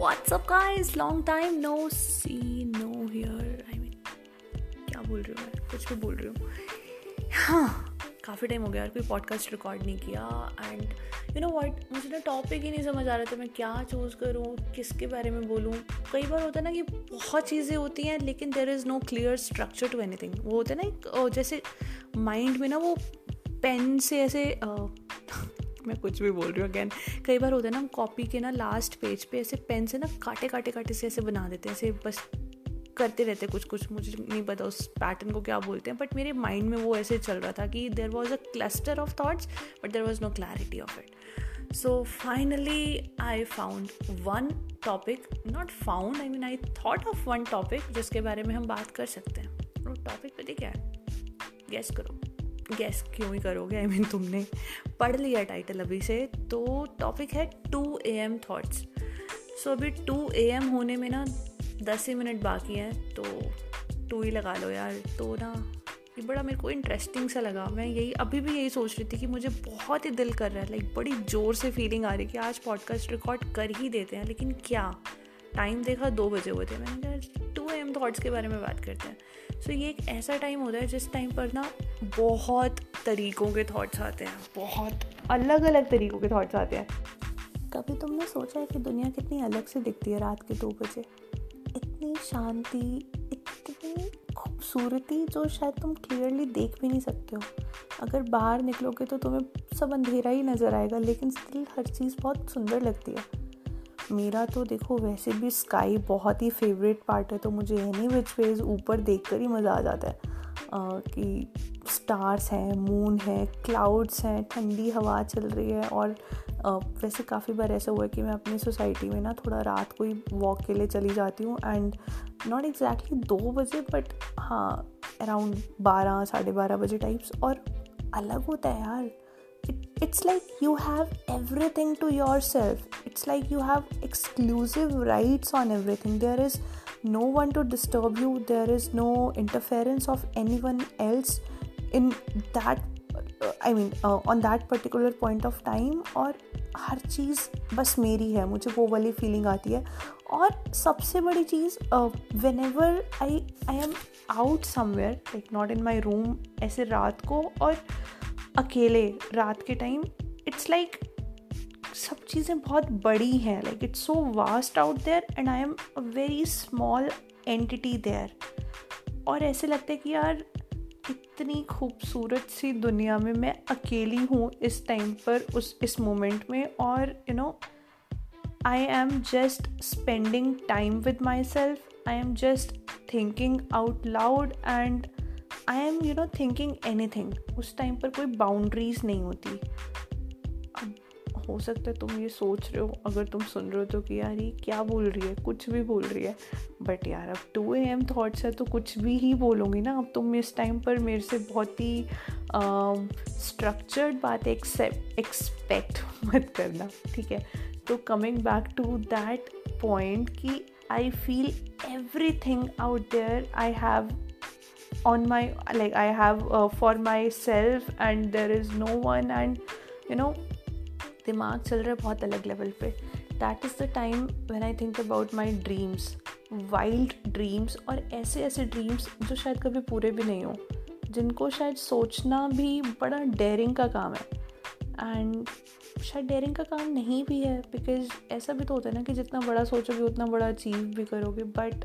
What's up, guys? Long time no see, no hear. I mean, क्या बोल रही हूँ? मैं कुछ भी बोल रही हूँ। हाँ काफ़ी टाइम हो गया यार कोई पॉडकास्ट रिकॉर्ड नहीं किया। एंड यू नो व्हाट मुझे ना टॉपिक ही नहीं समझ आ रहा था मैं क्या चूज़ करूँ किसके बारे में बोलूँ। कई बार होता है ना कि बहुत चीज़ें होती हैं लेकिन there is no clear structure to anything वो होता है ना एक जैसे माइंड में ना वो पेन से ऐसे मैं कुछ भी बोल रही हूँ। अगैन कई बार होता है ना, हम कॉपी के ना लास्ट पेज पे ऐसे पेन से ना काटे काटे काटे से ऐसे बना देते हैं। ऐसे बस करते रहते कुछ कुछ। मुझे नहीं पता उस पैटर्न को क्या बोलते हैं बट मेरे माइंड में वो ऐसे चल रहा था कि there was a cluster of thoughts but there was no clarity of it so finally I found one topic not found I mean I thought of one topic जिसके बारे में हम बात कर सकते हैं। वो टॉपिक पता क्या है गैस करो। गैस क्यों ही करोगे? आई I मीन mean, तुमने पढ़ लिया टाइटल अभी से तो टॉपिक है two A M thoughts so अभी टू ए एम होने में ना दस ही मिनट बाकी हैं तो टू ही लगा लो यार। तो ना ये बड़ा मेरे को इंटरेस्टिंग सा लगा। मैं यही अभी भी यही सोच रही थी कि मुझे बहुत ही दिल कर रहा है लाइक बड़ी ज़ोर से फीलिंग आ रही कि आज पॉडकास्ट रिकॉर्ड कर ही देते हैं लेकिन क्या? टाइम देखा दो बजे हुए थे। मैंने कहा टू एम थाट्स के बारे में बात करते हैं। सो so, ये एक ऐसा टाइम होता है जिस टाइम पर ना बहुत तरीक़ों के थाट्स आते हैं। बहुत अलग अलग तरीक़ों के थाट्स आते हैं। कभी तुमने सोचा है कि दुनिया कितनी अलग से दिखती है रात के दो बजे? इतनी शांति इतनी खूबसूरती जो शायद तुम क्लियरली देख भी नहीं सकते हो। अगर बाहर निकलोगे तो तुम्हें सब अंधेरा ही नज़र आएगा लेकिन स्टिल हर चीज़ बहुत सुंदर लगती है। मेरा तो देखो वैसे भी स्काई बहुत ही फेवरेट पार्ट है तो मुझे एनी विच वेज ऊपर देख कर ही मज़ा आ जाता है। आ, कि स्टार्स हैं मून है क्लाउड्स हैं ठंडी हवा चल रही है और आ, वैसे काफ़ी बार ऐसा हुआ है कि मैं अपनी सोसाइटी में ना थोड़ा रात को ही वॉक के लिए चली जाती हूँ एंड नॉट एग्जैक्टली दो बजे बट हाँ अराउंड बारह साढ़े बारह बजे टाइप्स और अलग होता है यार। It's like you have everything to yourself it's like you have exclusive rights on everything there is no one to disturb you there is no interference of anyone else in that I mean on that particular point of time और हर चीज़ बस मेरी है मुझे वो वाली feeling आती है और सबसे बड़ी चीज़ whenever I I am out somewhere like not in my room ऐसे रात को और अकेले रात के टाइम इट्स लाइक सब चीज़ें बहुत बड़ी हैं like it's so vast out there and I am a very small entity there और ऐसे लगता है कि यार, इतनी खूबसूरत सी दुनिया में मैं अकेली हूँ इस टाइम पर, उस, इस मोमेंट में और you know I am just spending time with myself I am just thinking out loud and I am you know thinking anything उस टाइम पर कोई बाउंड्रीज नहीं होती। अब हो सकता है तुम ये सोच रहे हो, अगर तुम सुन रहे हो तो कि यार ये क्या बोल रही है, कुछ भी बोल रही है। बट यार, अब टू ए एम थाट्स है तो कुछ भी ही बोलूँगी ना। अब तुम इस टाइम पर मेरे से बहुत ही स्ट्रक्चर्ड बात एक्सपेक्ट मत करना, ठीक है? तो coming back to that point कि I feel everything out there I have on my like i have uh, for myself and there is no one and you know दिमाग चल रहा है बहुत अलग लेवल पे। That is the time when I think about my dreams wild dreams और ऐसे ऐसे ड्रीम्स जो शायद कभी पूरे भी नहीं हो जिनको शायद सोचना भी बड़ा डेयरिंग का काम है। एंड शायद डेयरिंग का काम नहीं भी है बिकॉज़ ऐसा भी तो होता है ना कि जितना बड़ा सोचोगे उतना बड़ा अचीव भी करोगे बट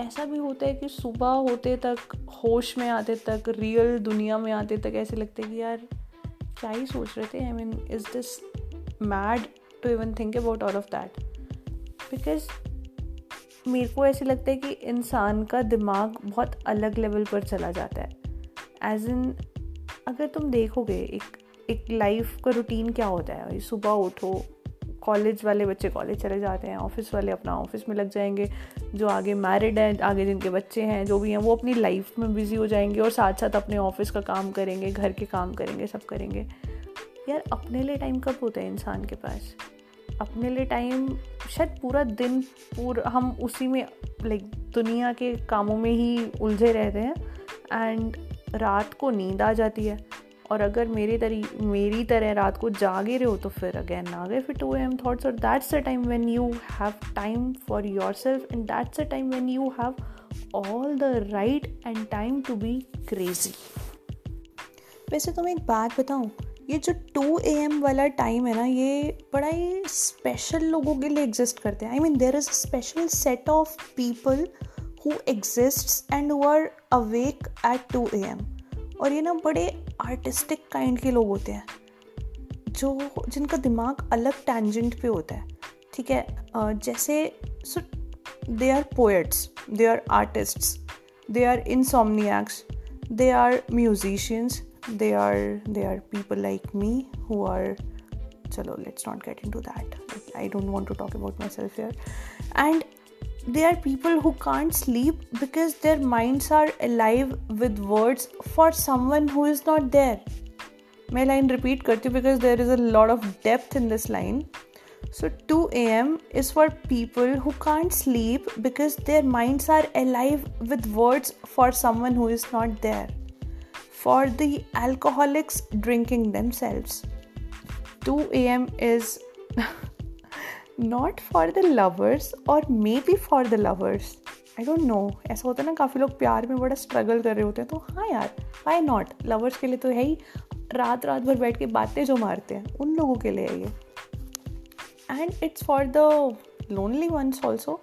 ऐसा भी होता है कि सुबह होते तक, होश में आते तक रियल दुनिया में आते तक ऐसे लगते हैं कि यार, क्या ही सोच रहे थे? I mean is this mad to even think about all of that because मेरे को ऐसे लगता है कि इंसान का दिमाग बहुत अलग लेवल पर चला जाता है। एज इन अगर तुम देखोगे एक एक लाइफ का रूटीन क्या होता है? सुबह उठो कॉलेज वाले बच्चे कॉलेज चले जाते हैं ऑफ़िस वाले अपना ऑफ़िस में लग जाएँगे, जो आगे मैरिड हैं, आगे जिनके बच्चे हैं, जो भी हैं, वो अपनी लाइफ में बिज़ी हो जाएँगे और साथ साथ अपने ऑफ़िस का काम करेंगे, घर के काम करेंगे, सब करेंगे। यार, अपने लिए टाइम कब होता है इंसान के पास? अपने लिए टाइम शायद पूरा दिन, पूरा, हम उसी में लाइक दुनिया के कामों में ही उलझे रहते हैं एंड रात को नींद आ जाती है। और अगर मेरी तरी, मेरी तरह रात को जागे रहे हो तो फिर अगेन ना गए फिर टू एम थाट्स और that's a time when you have time for yourself and that's a time when you have all the right and time to be crazy वैसे तो मैं एक बात बताऊँ, ये जो टू ए एम वाला टाइम है ना, ये बड़ा ही स्पेशल लोगों के लिए एग्जिस्ट करते हैं। I mean there is a special set of people who exist and who are awake at two A M और ये ना बड़े आर्टिस्टिक काइंड के लोग होते हैं, जो, जिनका दिमाग अलग टेंजेंट पे होता है, ठीक है? जैसे सो they are poets they are artists they are in सोमनियाक्स they are musicians they are they are people like me who are चलो let's not get in to that I don't want to talk about my self air and They are people who can't sleep because their minds are alive with words for someone who is not there. My line repeat because there is a lot of depth in this line. So 2 a.m. is for people who can't sleep because their minds are alive with words for someone who is not there. For the alcoholics drinking themselves. 2 a.m. is not for the lovers और maybe for the lovers I don't know ऐसा होता है ना, काफ़ी लोग प्यार में बड़ा स्ट्रगल कर रहे होते हैं तो हाँ यार वाई नॉट लवर्स के लिए तो है ही रात रात भर बैठ के बातें जो मारते हैं, उन लोगों के लिए है ये। And it's for the lonely ones also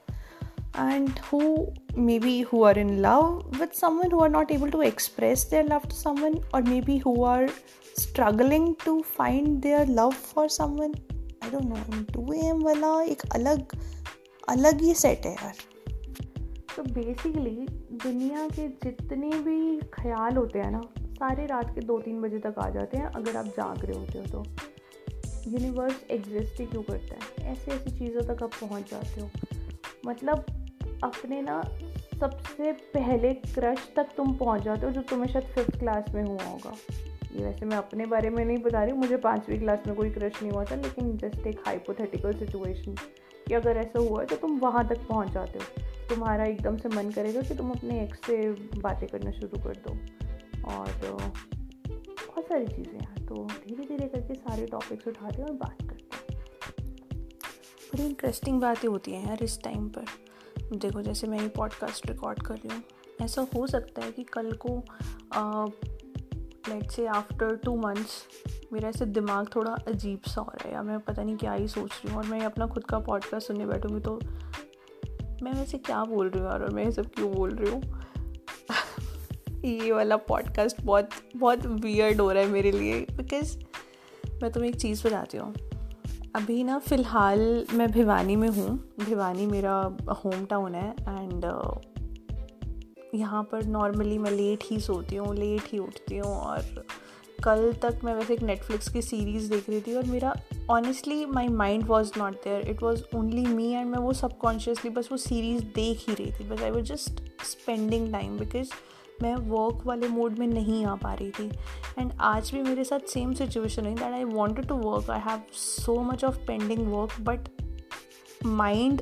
and who maybe who are in love with someone who are not able to express their love to someone और maybe who are struggling to find their love for someone I don't know two AM वाला एक अलग अलग ही set है यार। तो basically दुनिया के जितने भी ख्याल होते हैं ना, सारे रात के दो तीन बजे तक आ जाते हैं अगर आप जाग रहे होते हो तो। यूनिवर्स एग्जिस्ट ही क्यों करता है? ऐसी ऐसी चीज़ों तक आप पहुँच जाते हो। मतलब अपने ना सबसे पहले क्रश तक तुम पहुँच जाते हो जो तुम्हें शायद फिफ्थ क्लास में हुआ होगा। ये वैसे मैं अपने बारे में नहीं बता रही हूँ, मुझे पाँचवीं क्लास में कोई क्रश नहीं हुआ था, लेकिन जस्ट एक हाइपोथेटिकल सिचुएशन कि अगर ऐसा हुआ तो तुम वहाँ तक पहुँच जाते हो। तुम्हारा एकदम से मन करेगा कि तुम अपने एक्स से बातें करना शुरू कर दो। और बहुत सारी चीज़ें हैं तो धीरे धीरे करके सारे टॉपिक्स उठाते हैं और बात करते हैं। बड़ी इंटरेस्टिंग बातें होती हैं यार इस टाइम पर। देखो, जैसे मैं ये पॉडकास्ट रिकॉर्ड कर रही हूँ, ऐसा हो सकता है कि कल को लेट से आफ्टर टू मंथ्स मेरा ऐसे दिमाग थोड़ा अजीब सा हो रहा है या मैं पता नहीं क्या ही सोच रही हूँ और मैं अपना खुद का पॉडकास्ट सुनने बैठूँगी तो मैं वैसे क्या बोल रही हूँ यार? और मैं ये सब क्यों बोल रही हूँ? ये वाला पॉडकास्ट बहुत बहुत वियर्ड हो रहा है मेरे लिए बिकॉज़ मैं तुम्हें एक चीज़ बताती हूँ। अभी ना फ़िलहाल मैं भिवानी में हूँ। भिवानी मेरा होम टाउन है एंड यहाँ पर नॉर्मली मैं लेट ही सोती हूँ लेट ही उठती हूँ और कल तक मैं वैसे एक नेटफ्लिक्स की सीरीज़ देख रही थी और मेरा honestly my mind was not there it was only me and मैं वो सबकॉन्शियसली बस वो सीरीज़ देख ही रही थी। बस I was just spending time because मैं वर्क वाले मोड में नहीं आ पा रही थी। एंड आज भी मेरे साथ सेम सिचुएशन हुई that I wanted to work I have so much of pending work but mind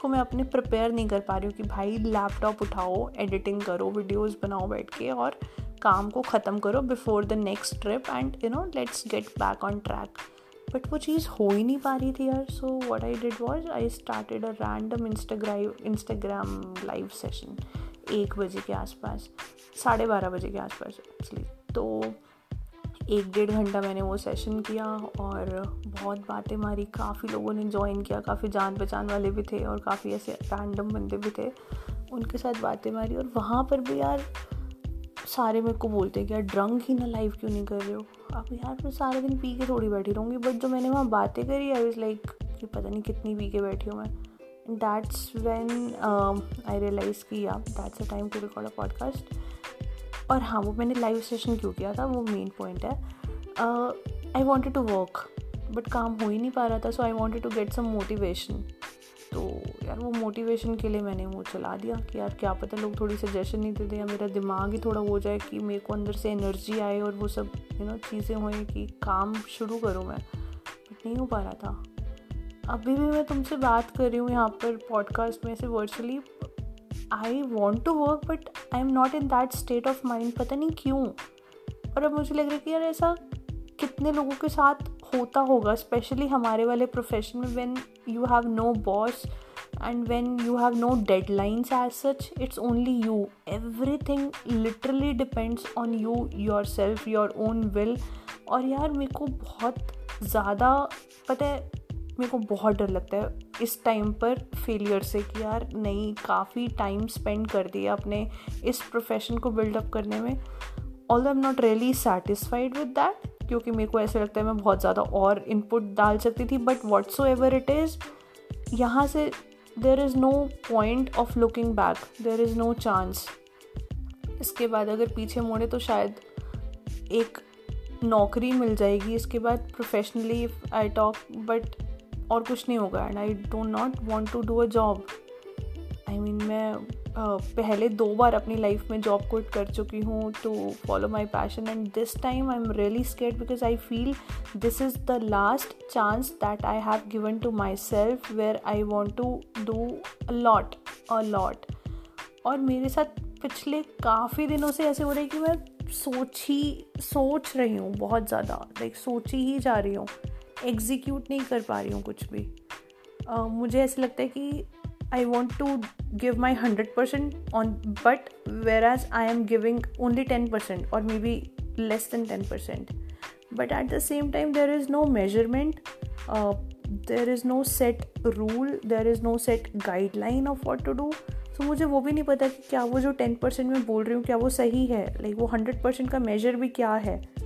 को मैं अपने प्रिपेयर नहीं कर पा रही हूँ कि भाई लैपटॉप उठाओ एडिटिंग करो वीडियोज़ बनाओ बैठ के और काम को ख़त्म करो before the next trip and you know let's get back on track but वो चीज़ हो ही नहीं पा रही थी यार so what I did was I started a random Instagram Instagram live session एक बजे के आसपास, साढ़े बारह बजे के आसपास एक्चुअली तो एक डेढ़ घंटा मैंने वो सेशन किया और बहुत बातें मारी। काफ़ी लोगों ने ज्वाइन किया, काफ़ी जान पहचान वाले भी थे और काफ़ी ऐसे रैंडम बंदे भी थे। उनके साथ बातें मारी और वहाँ पर भी यार सारे मेरे को बोलते हैं कि यार ड्रंक ही ना लाइव क्यों नहीं कर रहे हो? अब यार मैं सारे दिन पी के थोड़ी बैठी रहूँगी बट जो मैंने वहाँ बातें करी आई वॉज़ लाइक कि पता नहीं कितनी पी के बैठी हूँ मैं। दैट्स वेन आई रियलाइज़ कि या that's a time to record a podcast और हाँ वो मैंने लाइव सेशन क्यों किया था, वो मेन पॉइंट है। I wanted to work but काम हो ही नहीं पा रहा था so I wanted to get some motivation तो यार, वो मोटिवेशन के लिए मैंने वो चला दिया कि यार, क्या पता लोग थोड़ी सजेशन नहीं देते या मेरा दिमाग ही थोड़ा हो जाए कि मेरे को अंदर से एनर्जी आए और वो सब यू नो चीज़ें हो कि काम शुरू करूँ मैं। बट नहीं हो पा रहा था। अभी भी मैं तुमसे बात कर रही हूँ यहाँ पर पॉडकास्ट में से virtually I want to work but I am not in that state of mind पता नहीं क्यों? और अब मुझे लग रहा है कि यार ऐसा कितने लोगों के साथ होता होगा स्पेशली हमारे वाले प्रोफेशन में when you have no boss and when you have as such it's only you everything literally depends on you yourself your own will और यार मेरे को बहुत ज़्यादा, पता है मेरे को बहुत डर लगता है। इस टाइम पर फेलियर से कि यार नहीं, काफ़ी टाइम स्पेंड कर दिया अपने इस प्रोफेशन को बिल्डअप करने में। All I am not really satisfied with that क्योंकि मेरे को ऐसा लगता है मैं बहुत ज़्यादा और इनपुट डाल सकती थी but whatsoever it is यहाँ से there is no point of looking back there is no chance इसके बाद अगर पीछे मोड़े तो शायद एक नौकरी मिल जाएगी। इसके बाद प्रोफेशनली आई टॉक बट और कुछ नहीं होगा and I don't not want to do a job I mean मैं पहले दो बार अपनी लाइफ में जॉब क्विट कर चुकी हूँ to follow my passion and this time I am really scared because I feel this is the last chance that I have given to myself where I want to do a lot a lot और मेरे साथ पिछले काफ़ी दिनों से ऐसे हो रहा है कि मैं सोच ही सोच रही हूँ बहुत ज़्यादा लाइक सोची ही जा रही हूँ। एग्जीक्यूट नहीं कर पा रही हूँ कुछ भी। uh, मुझे ऐसा लगता है कि I want to give my hundred percent on but whereas I am giving only ten percent और maybe less than ten percent but at the same time there is no measurement there is no set rule there is no set guideline of what to do so मुझे वो भी नहीं पता कि क्या वो जो टेन परसेंट में बोल रही हूँ क्या वो सही है? लाइक like, वो हंड्रेड परसेंट का मेजर भी क्या है? uh,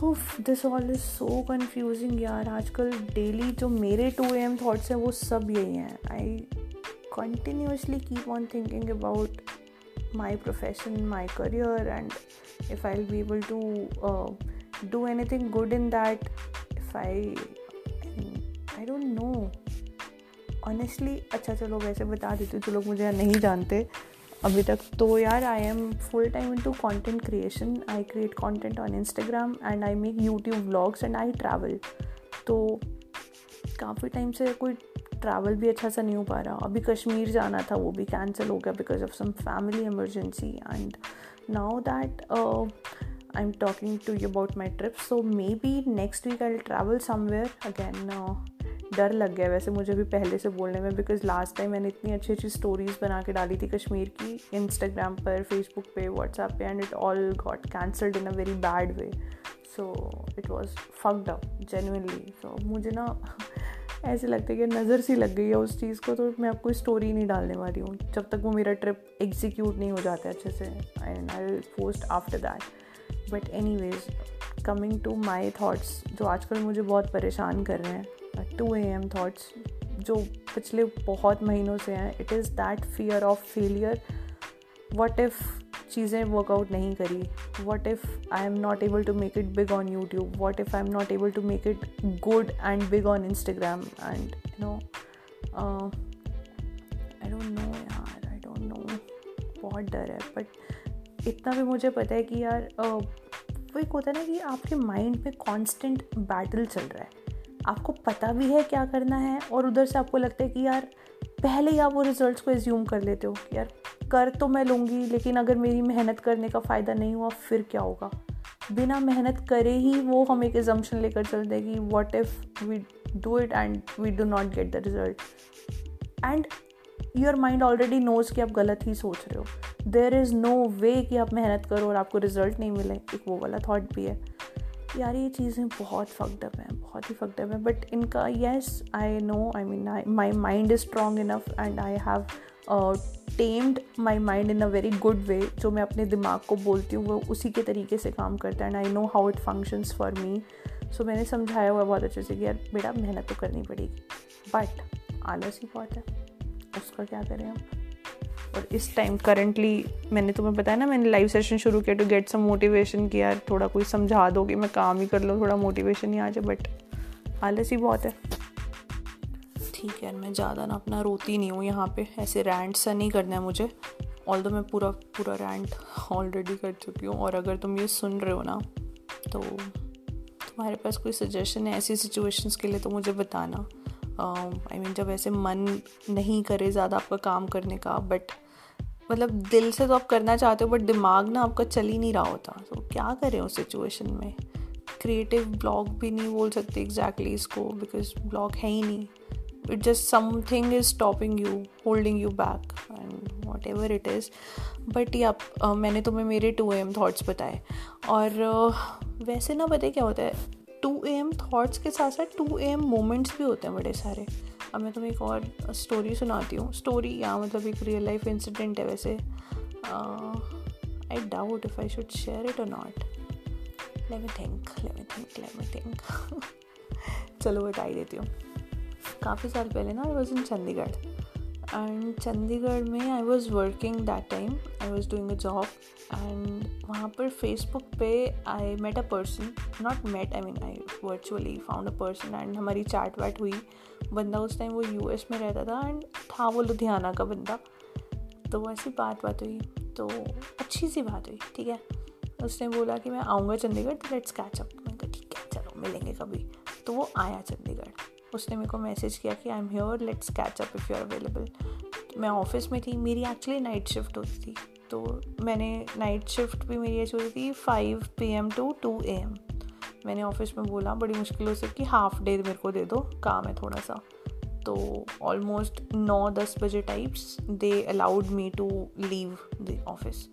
this all is so confusing यार। आजकल डेली जो मेरे टू एम थाट्स हैं, वो सब यही हैं। I continuously keep on thinking about my profession my career and if I be able to do anything good in that if I I don't know honestly अच्छा चलो, वैसे बता देती हूँ, जो लोग मुझे नहीं जानते। अभी तक तो यार I am full time into content creation I create content on Instagram and I make YouTube vlogs and I travel तो काफ़ी टाइम से कोई ट्रैवल भी अच्छा सा नहीं हो पा रहा। अभी कश्मीर जाना था, वो भी कैंसिल हो गया because of some family emergency and now that I am talking to you about my trip so maybe next week I travel somewhere again डर लग गया वैसे मुझे भी पहले से बोलने में बिकॉज़ लास्ट टाइम मैंने इतनी अच्छी अच्छी स्टोरीज़ बना के डाली थी कश्मीर की इंस्टाग्राम पर फेसबुक पे व्हाट्सएप पे and it all got cancelled in a very bad way so it was fucked up genuinely so मुझे ना ऐसे लगता है कि नज़र सी लग गई है उस चीज़ को तो मैं आपको स्टोरी नहीं डालने वाली हूँ, जब तक वो मेरा ट्रिप एग्जीक्यूट नहीं हो जाता अच्छे से and I post after that but anyways coming to my thoughts जो आजकल मुझे बहुत परेशान कर रहे हैं टू ए एम थाट्स जो पिछले बहुत महीनों से हैं। It is that fear of failure what if चीज़ें वर्कआउट नहीं करी? What if I am not able to make it big on YouTube what if I am not able to make it good and big on Instagram and you know I don't know यार I don't no बहुत डर है but इतना भी मुझे पता है कि यार uh, वो एक होता है ना कि आपके माइंड में कॉन्स्टेंट बैटल चल रहा है। आपको पता भी है क्या करना है और उधर से आपको लगता है कि यार, पहले ही आप वो रिजल्ट्स को एज्यूम कर लेते हो कि यार, कर तो मैं लूँगी, लेकिन अगर मेरी मेहनत करने का फ़ायदा नहीं हुआ, फिर क्या होगा? बिना मेहनत करे ही वो हम एक एजम्पन लेकर चलते हैं कि what if we do it and we do not get the result and your mind already knows कि आप गलत ही सोच रहे हो। देर इज़ नो वे कि आप मेहनत करो और आपको रिज़ल्ट नहीं मिले। एक वो वाला थाट भी है। यार ये चीज़ें बहुत फकडअप हैं, बहुत ही फकडअप हैं। बट इनका yes I know I mean I my mind is strong enough and I have tamed my mind in a very good way जो मैं अपने दिमाग को बोलती हूँ, वो उसी के तरीके से काम करता है। And I know how it functions for me so मैंने समझाया हुआ बहुत अच्छे से कि यार, बेटा, मेहनत तो करनी पड़ेगी। बट आलस ही बहुत है? उसका क्या करें हम? और इस टाइम करेंटली मैंने तुम्हें बताया ना, मैंने लाइव सेशन शुरू किया टू गेट सम मोटिवेशन किया थोड़ा कोई समझा दो कि मैं काम ही कर लूँ, थोड़ा मोटिवेशन ही आ जाए बट आलस ही बहुत है। ठीक है मैं ज़्यादा ना अपना रोती नहीं हूँ यहाँ पे, ऐसे रैंट सा नहीं करना है मुझे ऑल मैं पूरा पूरा रैंट ऑलरेडी कर चुकी हूँ, और अगर तुम ये सुन रहे हो ना तो तुम्हारे पास कोई सजेशन है ऐसी सिचुएशंस के लिए तो मुझे बताना। आई मीन जब ऐसे मन नहीं करे ज़्यादा आपका काम करने का बट मतलब दिल से तो आप करना चाहते हो बट दिमाग ना आपका चल ही नहीं रहा होता। तो क्या करें उस सिचुएशन में? क्रिएटिव ब्लॉग भी नहीं बोल सकते एग्जैक्टली exactly इसको बिकॉज़ ब्लॉग है ही नहीं। It just something is stopping you holding you back and whatever it is but या मैंने तुम्हें मेरे टू एम थाट्स बताए। और uh, वैसे ना पता क्या होता है? टू ए एम थाट्स के साथ साथ टू ए एम मोमेंट्स भी होते हैं बड़े सारे। अब मैं तुम्हें एक और स्टोरी सुनाती हूँ। स्टोरी या मतलब एक रियल लाइफ इंसिडेंट है वैसे। I doubt if I should share it और not let me think let me think let me think चलो बता ही देती हूँ। काफ़ी साल पहले ना I was in Chandigarh. And Chandigarh में I was working that time I was doing a job and वहाँ पर फेसबुक पे I met a person not met I mean I virtually found a person and हमारी chat वैट हुई। बंदा उस time वो यू एस में रहता था एंड था वो लुधियाना का बंदा। तो ऐसी बात बात हुई। तो अच्छी सी बात हुई, ठीक है? उसने बोला कि मैं आऊँगा चंडीगढ़ तो लेट्स कैच अप मैं कहा, ठीक है, चलो, मिलेंगे कभी। तो वो आया चंडीगढ़। उसने मेरे को मैसेज किया कि I am here let's catch up if you are available मैं ऑफ़िस में थी, मेरी एक्चुअली नाइट शिफ्ट होती थी। तो मैंने नाइट शिफ्ट भी मेरी ऐसी होती थी five P M to two A M मैंने ऑफ़िस में बोला, बड़ी मुश्किलों से कि हाफ़ डे मेरे को दे दो, काम है थोड़ा सा। तो ऑलमोस्ट नौ दस बजे types they allowed me to leave the office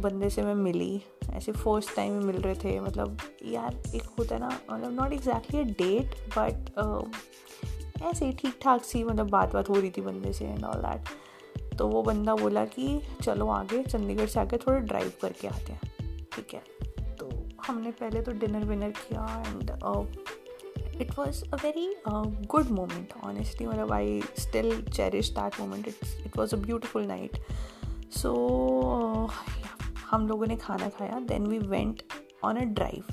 बंदे से मैं मिली। ऐसे फ़र्स्ट टाइम मिल रहे थे। मतलब यार, एक होता है ना मतलब not exactly a date but ऐसे ही ठीक ठाक सी मतलब बात बात हो रही थी बंदे से एंड ऑल दैट तो वो बंदा बोला कि, चलो आगे, चंडीगढ़ से आके थोड़ा ड्राइव करके आते हैं। ठीक है। तो हमने पहले तो डिनर विनर किया and it was a very good moment honestly मतलब I still cherish that moment it's it was a beautiful night so हम लोगों ने खाना खाया then we went on a drive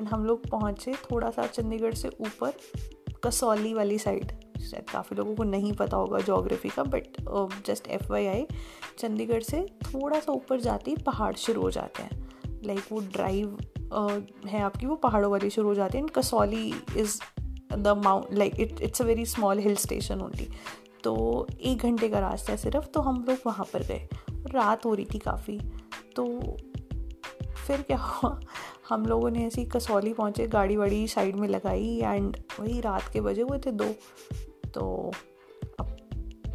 and हम लोग पहुँचे थोड़ा सा चंडीगढ़ से ऊपर कसौली वाली साइड शायद काफ़ी लोगों को नहीं पता होगा जोग्राफी का but just F Y I Chandigarh से थोड़ा सा ऊपर जाती पहाड़ शुरू हो जाते हैं. लाइक like वो ड्राइव uh, है आपकी वो पहाड़ों वाली शुरू हो जाती है and Kasauli is the mount like it it's a very small hill station only तो एक घंटे का रास्ता है सिर्फ़ तो हम लोग वहाँ पर गए. रात हो रही थी काफ़ी. तो फिर क्या हुआ? हम लोगों ने ऐसी कसौली पहुँचे, गाड़ी वाड़ी साइड में लगाई एंड वही रात के बजे हुए थे दो। तो अब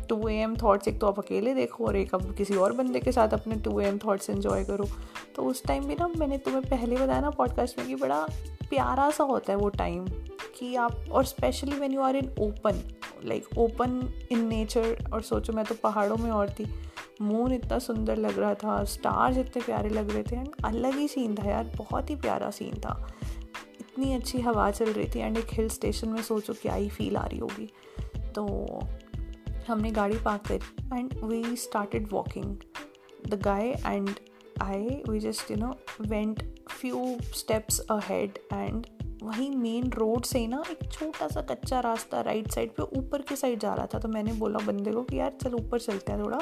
टू एम थाट्स एक तो आप अकेले देखो और एक अब किसी और बंदे के साथ अपने टू एम थाट्स इन्जॉय करो। तो उस टाइम भी ना मैंने तुम्हें पहले बताया ना पॉडकास्ट में कि बड़ा प्यारा सा होता है वो टाइम कि आप, और specially when you are in open like open in nature और सोचो मैं तो पहाड़ों में और थी। मून इतना सुंदर लग रहा था स्टार्स इतने प्यारे लग रहे थे एंड अलग ही सीन था यार, बहुत ही प्यारा सीन था। इतनी अच्छी हवा चल रही थी एंड एक हिल स्टेशन में सोचो क्या ही फील आ रही होगी। तो हमने गाड़ी पार्क करी and we started walking the guy and I we just you know went few steps ahead and वहीं मेन रोड से ना एक छोटा सा कच्चा रास्ता राइट साइड पे ऊपर की साइड जा रहा था तो मैंने बोला बंदे को कि यार चल ऊपर चलते हैं थोड़ा।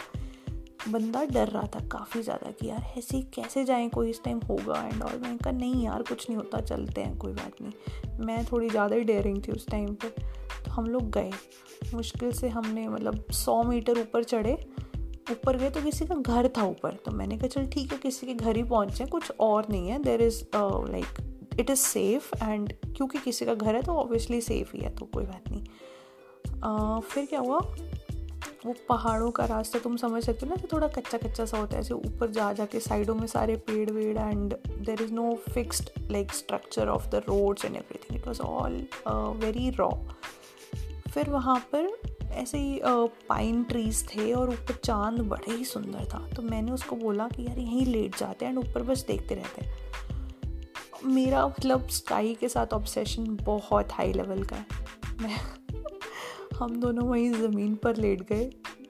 बंदा डर रहा था काफ़ी ज़्यादा कि यार ऐसे कैसे जाएँ कोई इस टाइम होगा एंड ऑल मैंने कहा नहीं यार कुछ नहीं होता चलते हैं कोई बात नहीं। मैं थोड़ी ज़्यादा ही डेयरिंग थी उस टाइम पे। तो हम लोग गए। मुश्किल से हमने मतलब सौ मीटर ऊपर चढ़े। ऊपर गए तो किसी का घर था ऊपर। तो मैंने कहा चल ठीक है किसी के घर ही पहुँचे कुछ और नहीं है। There is like it is safe and क्योंकि किसी का घर है तो ऑब्वियसली सेफ़ ही है तो कोई बात नहीं। uh, फिर क्या हुआ? वो पहाड़ों का रास्ता, तुम समझ सकते हो ना कि थोड़ा कच्चा कच्चा सा होता है, ऐसे ऊपर जा जा के साइडों में सारे पेड़ वेड़ and there is no fixed like structure of the roads and everything it was all very raw फिर वहाँ पर ऐसे ही पाइन ट्रीज थे और ऊपर चाँद बड़े ही सुंदर था। तो मैंने उसको बोला कि यार, यहीं लेट जाते हैं एंड ऊपर बस देखते रहते हैं। मेरा मतलब स्काई के साथ ऑब्सेशन बहुत हाई लेवल का है। मैं हम दोनों वहीं ज़मीन पर लेट गए।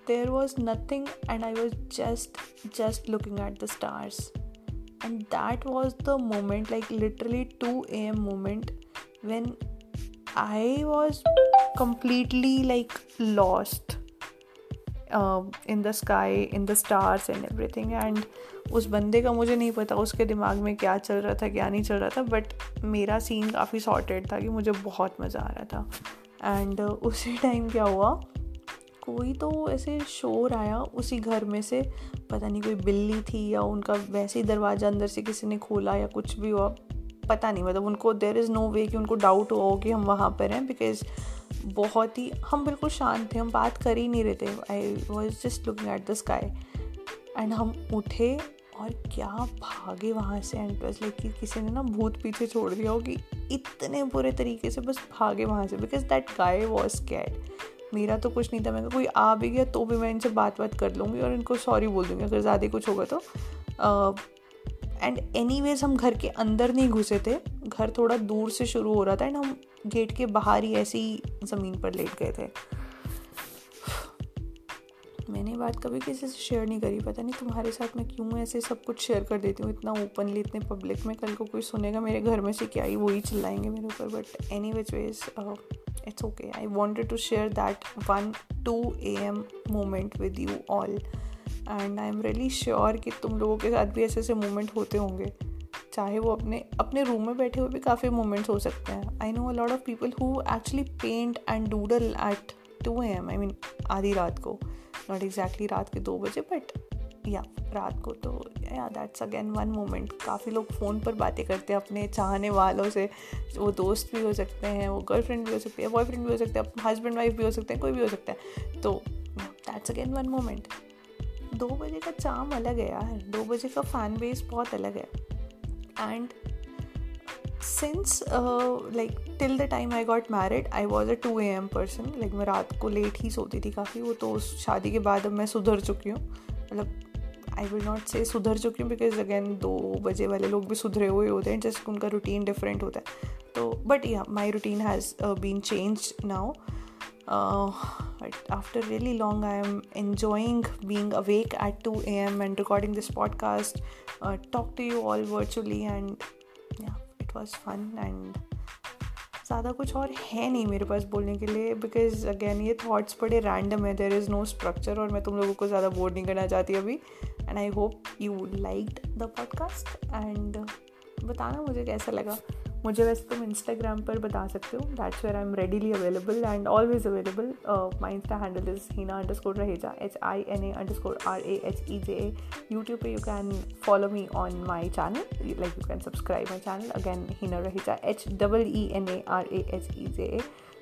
There was nothing and I was just just looking at the stars and that was the moment like literally two A M moment when I completely like lost uh, in the sky in the stars and everything. And उस बंदे का मुझे नहीं पता उसके दिमाग में क्या चल रहा था क्या नहीं चल रहा था बट मेरा सीन काफ़ी सॉर्टेड था कि मुझे बहुत मज़ा आ रहा था। एंड uh, उसी टाइम क्या हुआ? कोई तो ऐसे शोर आया उसी घर में से। पता नहीं कोई बिल्ली थी या उनका वैसे ही दरवाज़ा अंदर से किसी ने खोला या कुछ भी हुआ। पता नहीं मतलब उनको देर इज़ नो वे कि उनको डाउट हुआ हो कि हम वहाँ पर हैं बिकॉज़ बहुत ही हम बिल्कुल शांत थे हम बात कर ही नहीं रहे थे। I was just looking at the sky and हम उठे और क्या भागे वहाँ से एंड बस लाइक कि किसी ने ना भूत पीछे छोड़ दिया हो कि इतने बुरे तरीके से बस भागे वहाँ से because that guy was cad मेरा तो कुछ नहीं था मैं कोई आ भी गया तो भी मैं इनसे बात बात कर लूँगी और इनको सॉरी बोल दूँगी, अगर ज़्यादा कुछ होगा तो। एंड एनी वेज हम घर के अंदर नहीं घुसे थे। घर थोड़ा दूर से शुरू हो रहा था एंड हम गेट के बाहर ही ऐसी ज़मीन पर लेट गए थे। मैंने बात कभी किसी से शेयर नहीं करी, पता नहीं तुम्हारे साथ मैं क्यों ऐसे सब कुछ शेयर कर देती हूँ, इतना ओपनली इतने पब्लिक में कल को कोई सुनेगा मेरे घर में से क्या ही वही चिल्लाएँगे मेरे ऊपर but any which ways it's okay I wanted to share that one two A M moment with you all and I am really sure कि तुम लोगों के साथ भी ऐसे ऐसे मोमेंट होते होंगे। चाहे वो अपने अपने रूम में बैठे हुए भी काफ़ी मोमेंट्स हो सकते हैं। I know a lot of people who actually paint and doodle at two A M I mean आधी रात को। नॉट एग्जैक्टली रात के दो बजे बट या रात को तो या दैट्स अगेन वन मोमेंट काफ़ी लोग फ़ोन पर बातें करते हैं अपने चाहने वालों से। वो दोस्त भी हो सकते हैं, वो गर्लफ्रेंड भी हो सकते हैं बॉयफ्रेंड भी हो सकते हैं हस्बैंड वाइफ भी हो सकते हैं, कोई भी हो सकता है। तो दैट्स अगेन वन मोमेंट दो बजे का चाम अलग है यार। दो बजे का फ़ैन बेस बहुत अलग है। And since like till the time I got married I was a two A M person like मैं रात को लेट ही सोती थी काफ़ी। वो तो उस शादी के बाद अब मैं सुधर चुकी हूँ। मतलब आई विल नॉट से सुधर चुकी हूँ बिकॉज़ अगेन दो बजे वाले लोग भी सुधरे हुए होते हैं। जस्ट उनका रूटीन डिफरेंट होता है। तो बट या my routine has been change now but after really long i am enjoying being awake at 2 a.m and recording this podcast uh, talk to you all virtually and yeah. It was fun and ज़्यादा कुछ और है नहीं मेरे पास बोलने के लिए because again ये थाट्स बड़े रैंडम है देर इज़ नो स्ट्रक्चर और मैं तुम लोगों को ज़्यादा बोर नहीं करना चाहती अभी and I hope you like the podcast and बताना मुझे कैसा लगा। मुझे वैसे तुम इंस्टाग्राम पर बता सकते हो। That's where I am readily available and always available my Insta handle is Heena underscore Raheja H I N A underscore R A H E J A YouTube पे you can follow me on my channel like you can subscribe my channel again Heena Raheja H double E N A R A H E J A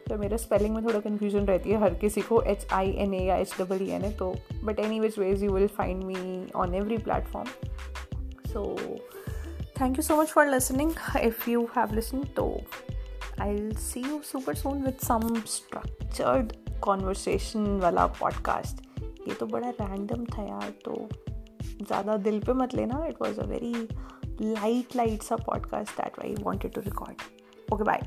तो मेरा spelling में थोड़ा confusion रहती है हर किसी को H I N A या H double E N A तो but any which ways you will find me on every platform so thank you so much for listening if you have listen तो I will see you super soon with some structured conversation वाला podcast ये तो बड़ा random था यार तो ज़्यादा दिल पे मत लेना it was a very light light सा podcast that I wanted to record okay bye